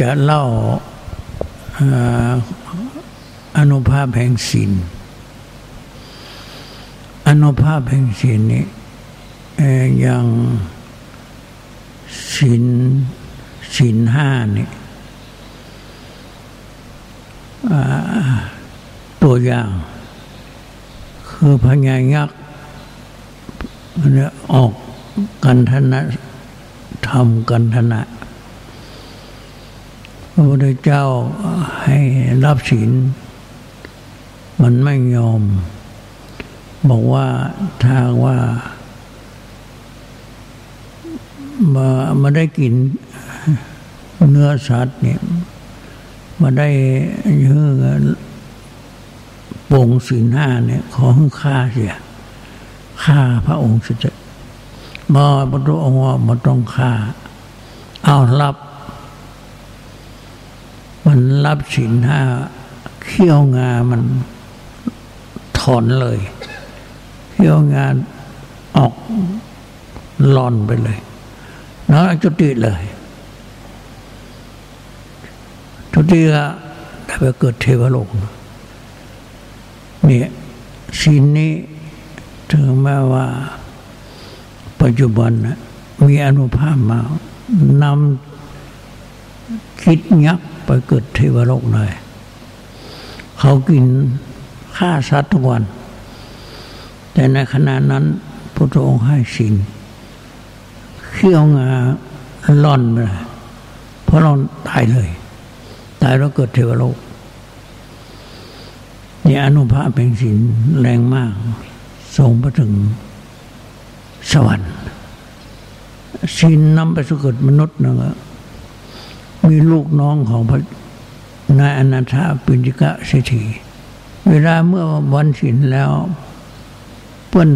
จะเล่าอนุภาพแห่งศีลอนุภาพแห่งศีลนี้อย่างศีลศีลห้านี่ตัวอย่าง คือพญายักษ์เนี่ยออกกันธนะทำกันธนะ ระพุทธเจ้าให้รับศีลมันไม่ยอม บอกว่าถ้าว่ามามาได้กินเนื้อสัตว์เนี่ยมาได้ยื้อปงศีลห้าเนี่ยขอให้ฆ่าเสียฆ่าพระองค์เสียมาพระองค์ว่ามันต้องฆ่า เอารับ มันรับศีลห้าเขี้ยวงามันถอนเลยเขี้ยวงานออกหลอนไปเลยแล้วจุติเลยจุติก็ได้ไปเกิดเทวโลกเนี่ยสิ่งนี้ถึงแม้ว่า ปัจจุบันมีอนุภาพมานำคิดยัก ไปเกิดเทวโลกเลยเขากินฆ่าสัตว์ทุกวัน แต่ในขณะนั้นพระองค์ให้สิ่งเขี้ยวงาล่อนไปเพราะเราตายเลย ตายแล้วเกิดเทวโลกนี่อนุภาพเป็นสินแรงมากส่งไปถึงสวรรค์สินนำไปสุกิดมนุษย์นะ มีลูกน้องของพระนายอนาถาปิณิกะเศรษฐีเวลาเมื่อวันสินแล้วเปิ้น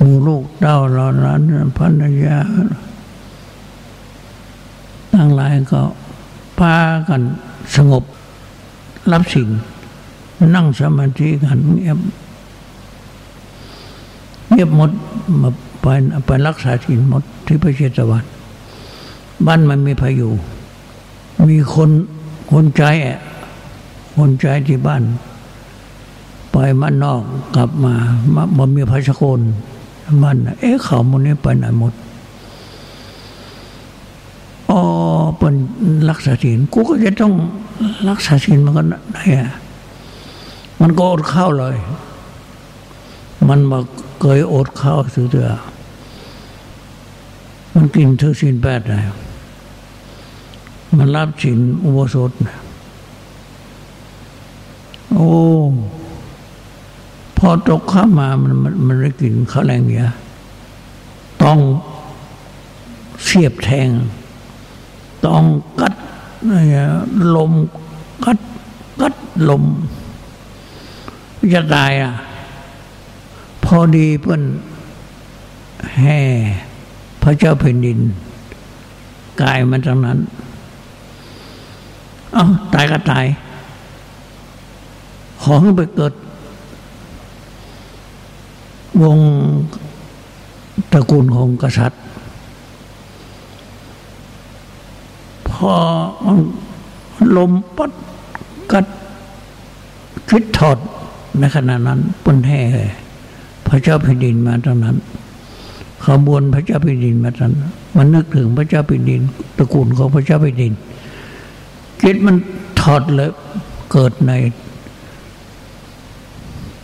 มูลูกเต้าเรานั้นพันยาตั้งหลายก็พากันสงบรับสิ่งนั่งสมาธิกันเงียบเงียบหมดมาไปไปรักษาศีลหมดที่พระเชตวัน บ้านมันมีพายุ มีคนคนใจอะคนใจที่บ้านไปมันนอกกลับมาบ่มีพระชโกนมันเอ๊ะเขามันนี้ไปไหนหมดอ๋อเป็นรักษาศีลกูก็จะต้องรักษาศีลมันก็ได้อะมันก็อดข้าวเลย มันมาเคยอดข้าวสือเถอมันกินเธอศีลแปดเลย มันรับศีลอุโบสถโอ้พอตกข้ามามันมันได้กลิ่นข้าวแรงเนี้ยต้องเสียบแทง ต้องกัดลมกัดกัดลมจะตายอะ พอดีเพื่อนแห่พระเจ้าแผ่นดิน กายมันตรงนั้น เอาตายก็ตายขอให้ไปเกิด วงตระกูลของกษัตริย์ พอลมปัดกัดคิดถอดในขณะนั้นปนแห่พระเจ้าแผ่นดินมาตอนนั้นขบวนพระเจ้าแผ่นดินมาตอนมันนึกถึงพระเจ้าแผ่นดิน ตระกูลของพระเจ้าแผ่นดิน คิดมันถอดเลยเกิดใน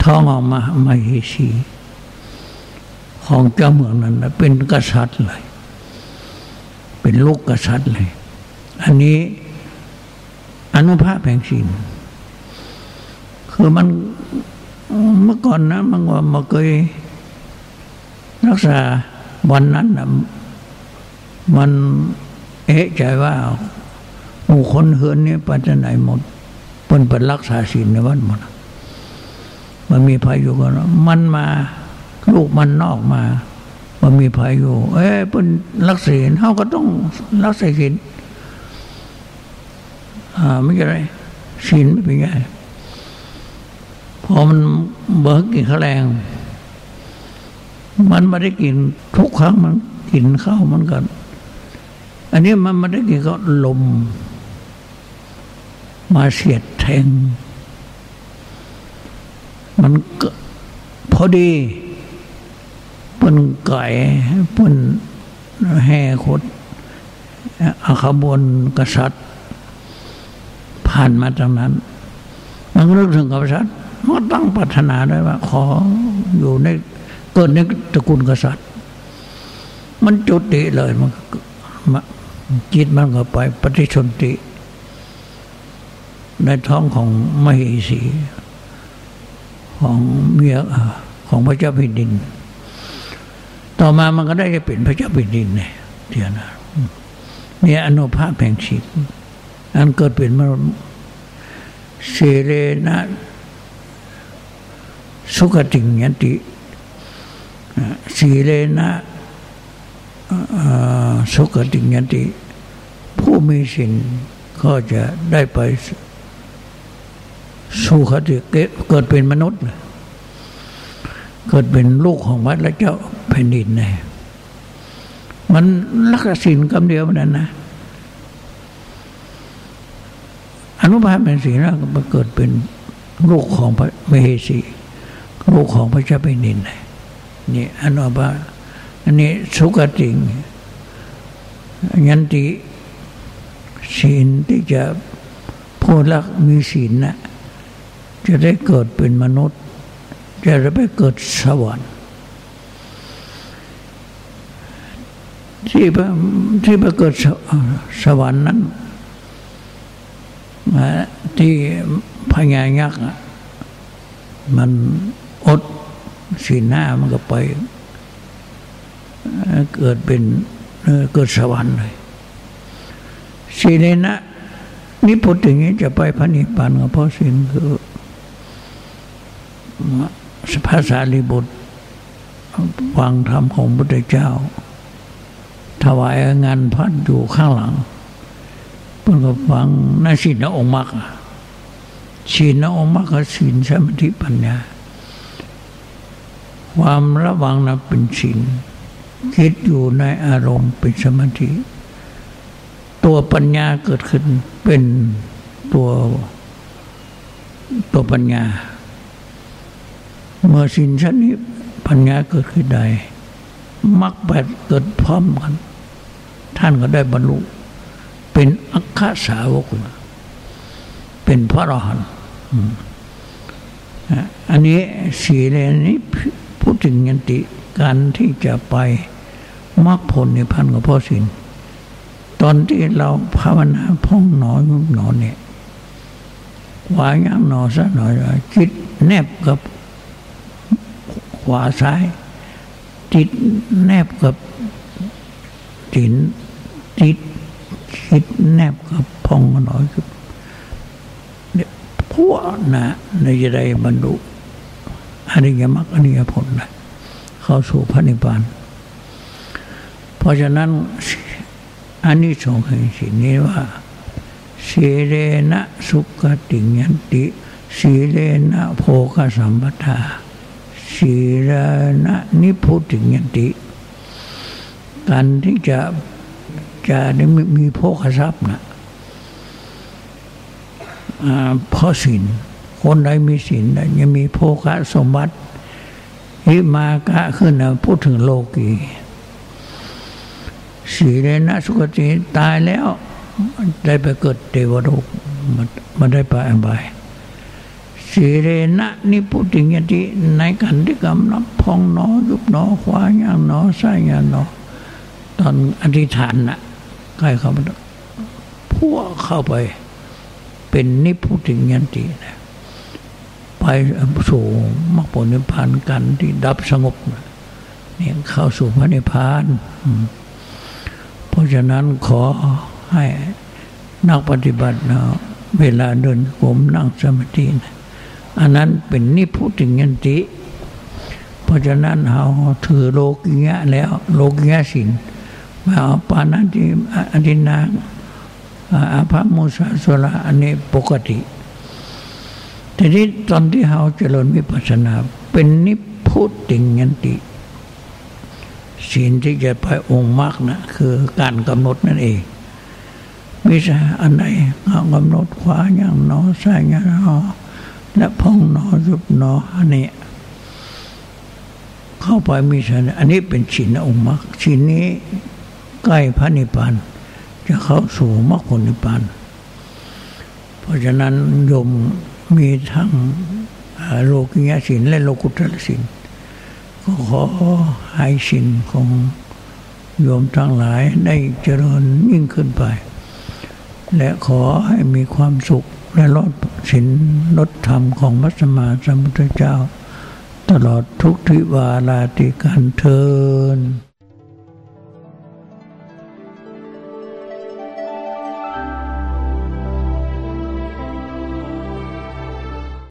ท้องออกมามาเฮชีของเจ้าเมืองนั้นเป็นกษัตริย์เลย เป็นลูกกษัตริย์เลย อันนี้อนุภาพแห่งศีลคือมันเมื่อก่อนนะมันว่ามาเคยรักษาวันนั้นนะมันเอะใจว่า หมู่คนเฮือนนี้ไปจะไหนหมดเป็นเป็นรักษาศีลในวันหมด มันมีพายุกันมันมา ลูกมันนอกมา มันมีพายุเอ้เป็นรักศีลเขาก็ต้องรักษาศีลอ่าไม่ใช่ไรศีลไม่เป็นไงพอมันเบิกกินข้าวแรง มันไม่ได้กินทุกครั้งมันกินข้าวมันกัน อันนี้มันไม่ได้กินก็ลม มาเสียดแทง มันก็พอดีเป็นไก่เปิ้นแห่คดอาขบวนกษัตริย์ ผ่านมาจากนั้น มันก็นึกถึงกษัตริย์มันตั้งปรารถนาได้ว่า ขออยู่ในเกิดในตระกูลกษัตริย์ มันจุติเลยมันจิตมันก็ไปปฏิชนติ ในท้องของมเหสี ของเมียของพระเจ้าแผ่นดิน ต่อมามันก็ได้จะเป็นพระเจ้าแผ่นดินเนี่ยเดียวนะเนี่ยอนุภาพแห่งชิตอันเกิดเป็นมรเสเรนะสุขติงยันติสีเลนะสุขติงยันติ ผู้มีสินก็จะได้ไป สู่คติเกิดเป็นมนุษย์ เกิดเป็นลูกของพระเจ้าแผ่นดินเนี่ยมันลักษณะคำเดียวนั้นนะอนุภาพเป็นสีนะมันเกิดเป็นลูกของพระมเหสีลูกของพระเจ้าแผ่นดินนี่อนุภาพอันนี้สุกติงยันติศีลที่จะผู้รักมีศีลนะ จะได้เกิดเป็นมนุษย์ จะได้ไปเกิดสวรรค์ที่ที่ไปเกิดสวรรค์นั้นที่พญายักษ์มันอดสีหน้ามันก็ไป เกิดเป็นเกิดสวรรค์เลยสีเลนะนี่พูดถึงนี้จะไปพระนิพพานกับพ่อสินคือ ภาษาลิบุตรฟังธรรมของพระเจ้า ถวายงานพัดอยู่ข้างหลังเพื่อนก็ฟังนาสินองค์มรรคศีลองค์มรรคศีลสมาธิปัญญา ความระวังนะเป็นศีลคิดอยู่ในอารมณ์เป็นสมาธิ ตัวปัญญาเกิดขึ้นเป็นตัวตัวปัญญา เมื่อสินชั้นนี้ปัญญาเกิดขึ้นได้มักแปดเกิดพร้อมกัน ท่านก็ได้บรรลุ เป็นอัคคสาวก เป็นพระอรหันต์อันนี้สีเลนนี้พูดถึงยันติการที่จะไปมรรคผลในพันกับพ่อสินตอนที่เราภาวนาพ่องหนอยุบหนอเนี่ยวาย่างหนอซะหน่อยคิดแนบกับ ขวาซ้าย จิตแนบกับจินจิตคิดแนบกับพองหนอยเนี่ยพวกนะในจะได้บรรลุอริยมรรคอริยผลนะเข้าสู่พระนิพพาน เพราะฉะนั้นอันนี้สองแห่งสิ่งนี้ว่าสีเลนะสุขติยันติสีเลนะโภคสัมปทา สีเลนะนิพุติยันติ การที่จะจะได้มีโภคทรัพย์นะเพราะสินคนใดมีสินยังมีโภคสมบัติฮิมากะขึ้นนะพูดถึงโลกีสีเลนะสุกติตายแล้ว ได้ไปเกิดเทวโลกมันได้ไปอบาย สีเรนะนิพุติยติในกันที่กำลังพองหนอยุบหนอขวาอย่างหนอซ้ายอย่างหนอ ตอนอธิษฐานนะใกล้เข้ามาพวกเข้าไป เป็นนิพุติยตินะไปสู่มรรคผลนิพพานกันที่ดับสงบเนี่ยเข้าสู่พระนิพพานเพราะฉะนั้นขอให้นักปฏิบัตินะเวลาเดินผมนั่งสมาธินะ อันนั้นเป็นนิพุติยันติ เพราะฉะนั้นเราถือโลกิยะแล้ว โลกิยะสินมาเอาปานาติอธินาอาภามุสาสุระอันนี้ปกติทีนี้ตอนที่เราเจริญวิปัสสนา เป็นนิพุติยันติศีลที่จะไปองค์มรรคนะคือการกำหนดนั่นเองมิใช่อันไหนกำหนดขวาอย่างนอซ้ายอย่างนอ และพองนอยุบนออันนี้เข้าไปมีชันอันนี้เป็นชินองค์มรรคชินนี้ใกล้พระนิพพานจะเข้าสู่มรรคผลนิพพานเพราะฉะนั้นโยมมีทั้งโลกิยสินและโลกุตรสินก็ขอให้สินของโยมทั้งหลายได้เจริญยิ่งขึ้นไป และขอให้มีความสุข และลดศีลลดธรรมของพระสมมาสัมพุทธเจ้า ตลอดทุกทิวาราติการเทิน